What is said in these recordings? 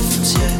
difference yet.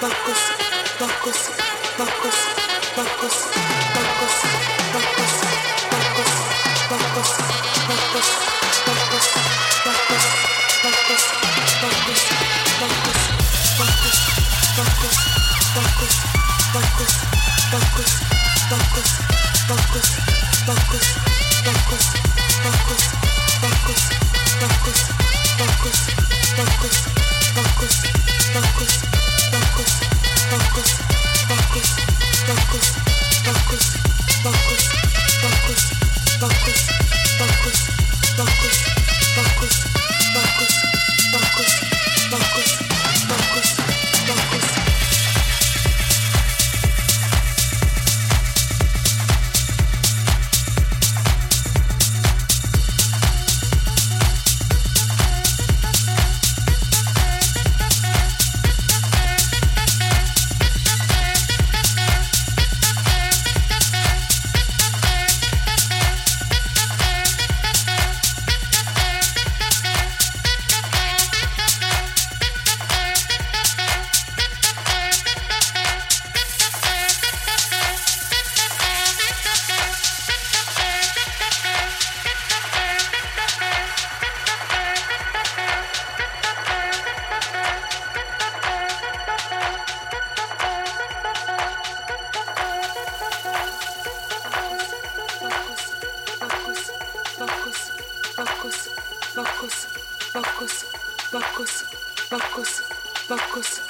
Bacos, bacos, bacos, bacos, bacos. focus.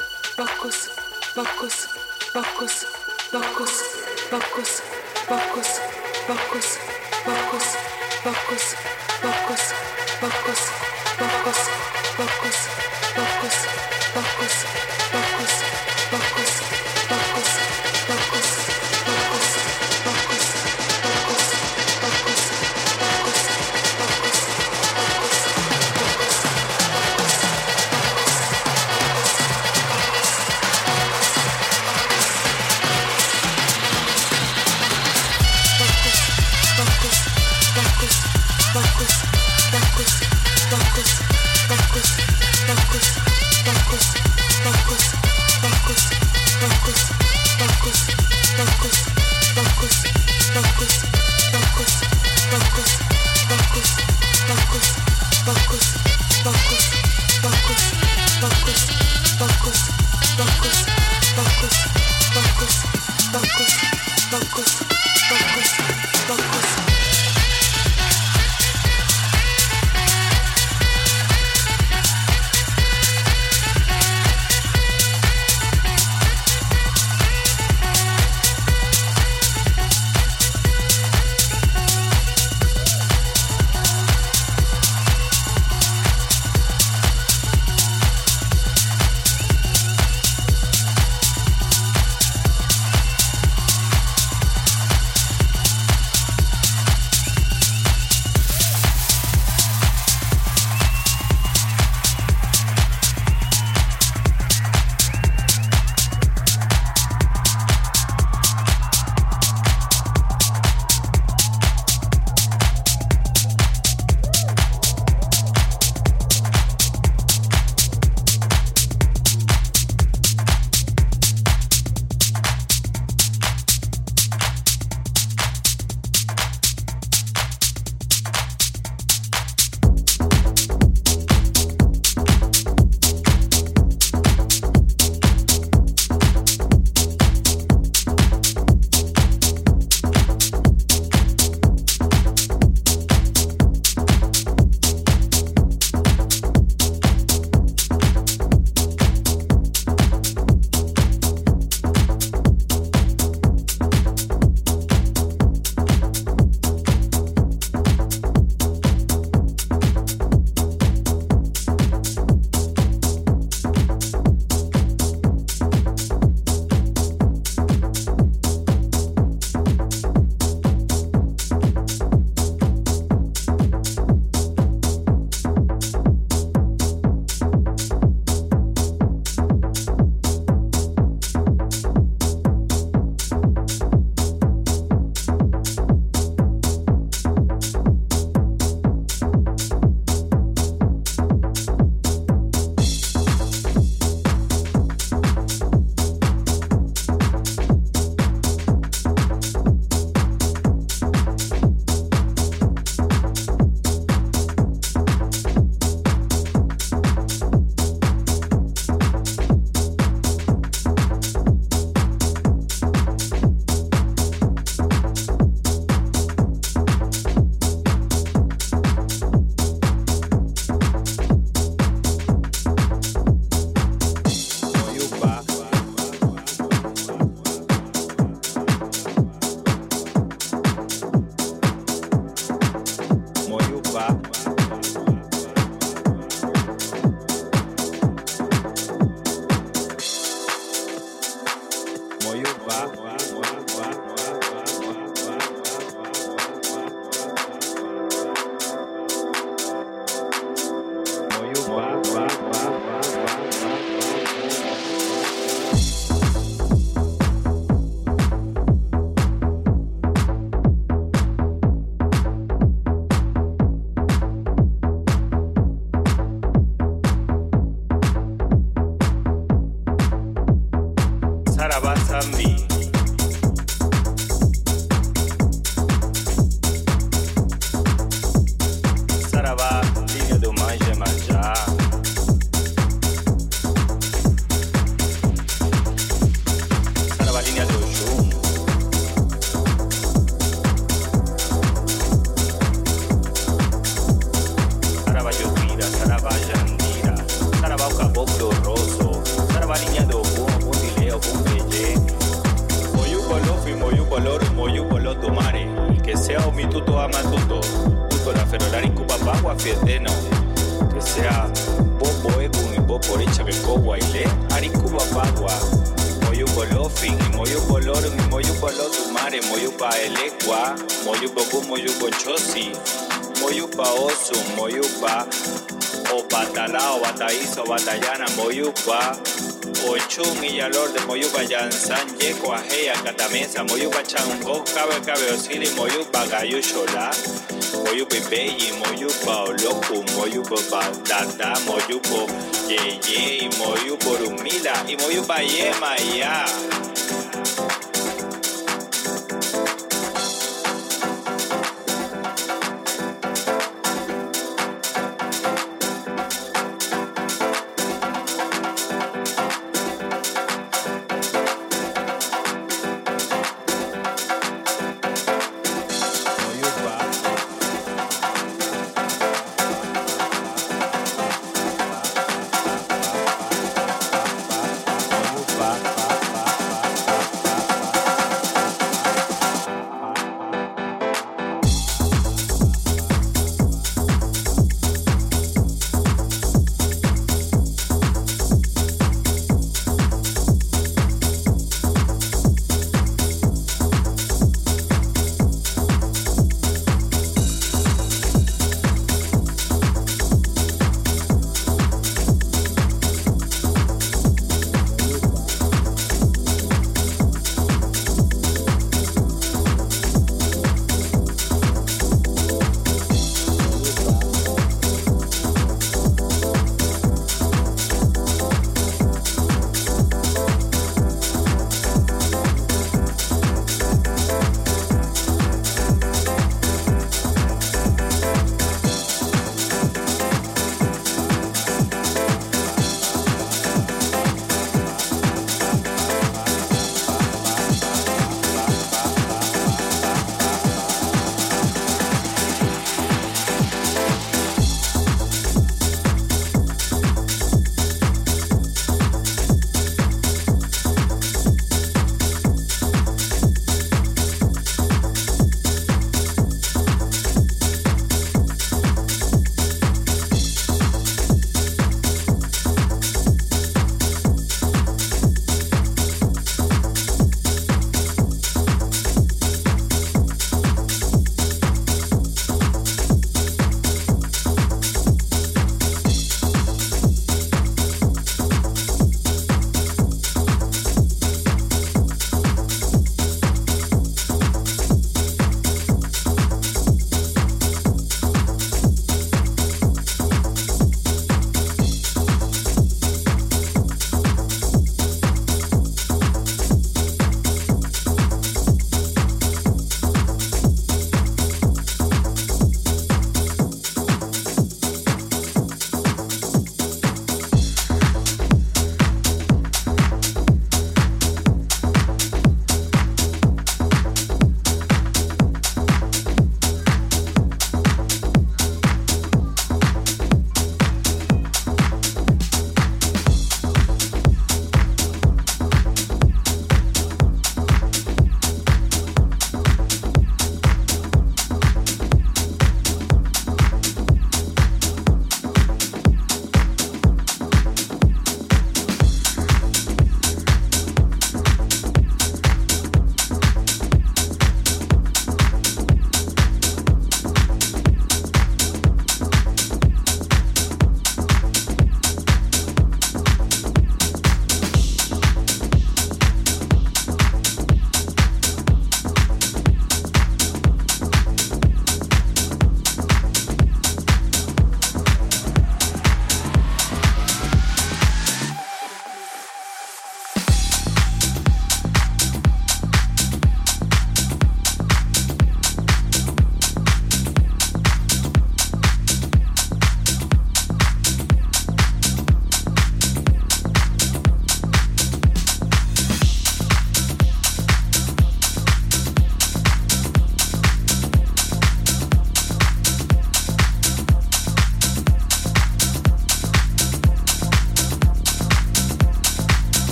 sili moyo bagayo shola moyo bebe yi moyo ba oloko moyo bo dada moyo bo yeye moyo bo moyo ba ye.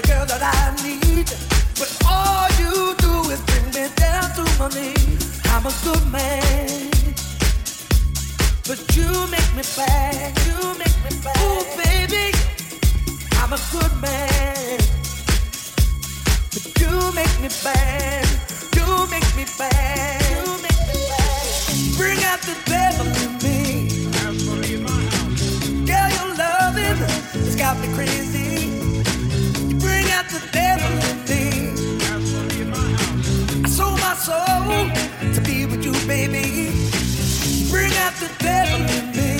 The girl that I need. But all you do is bring me down to my knees. I'm a good man. But you make me bad. You make me bad. Ooh, baby. I'm a good man. But you make me bad. You make me bad. You make me bad. Bring out the devil in me. Girl, your loving has got me crazy. In me. I sold my soul to be with you, baby. Bring out the devil in me.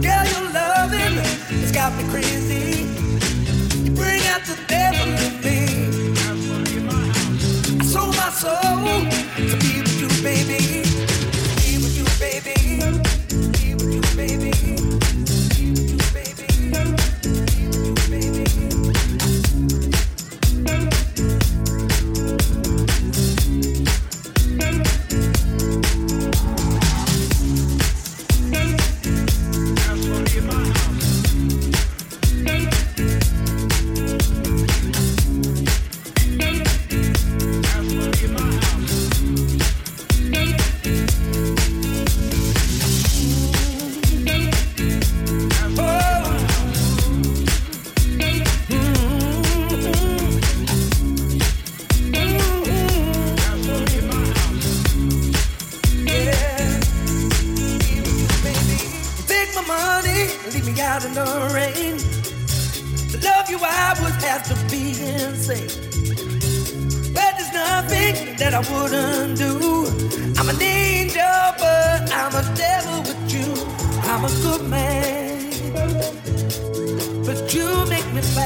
Girl, your loving has got me crazy. You bring out the devil in me. I sold my soul to be with you, baby. You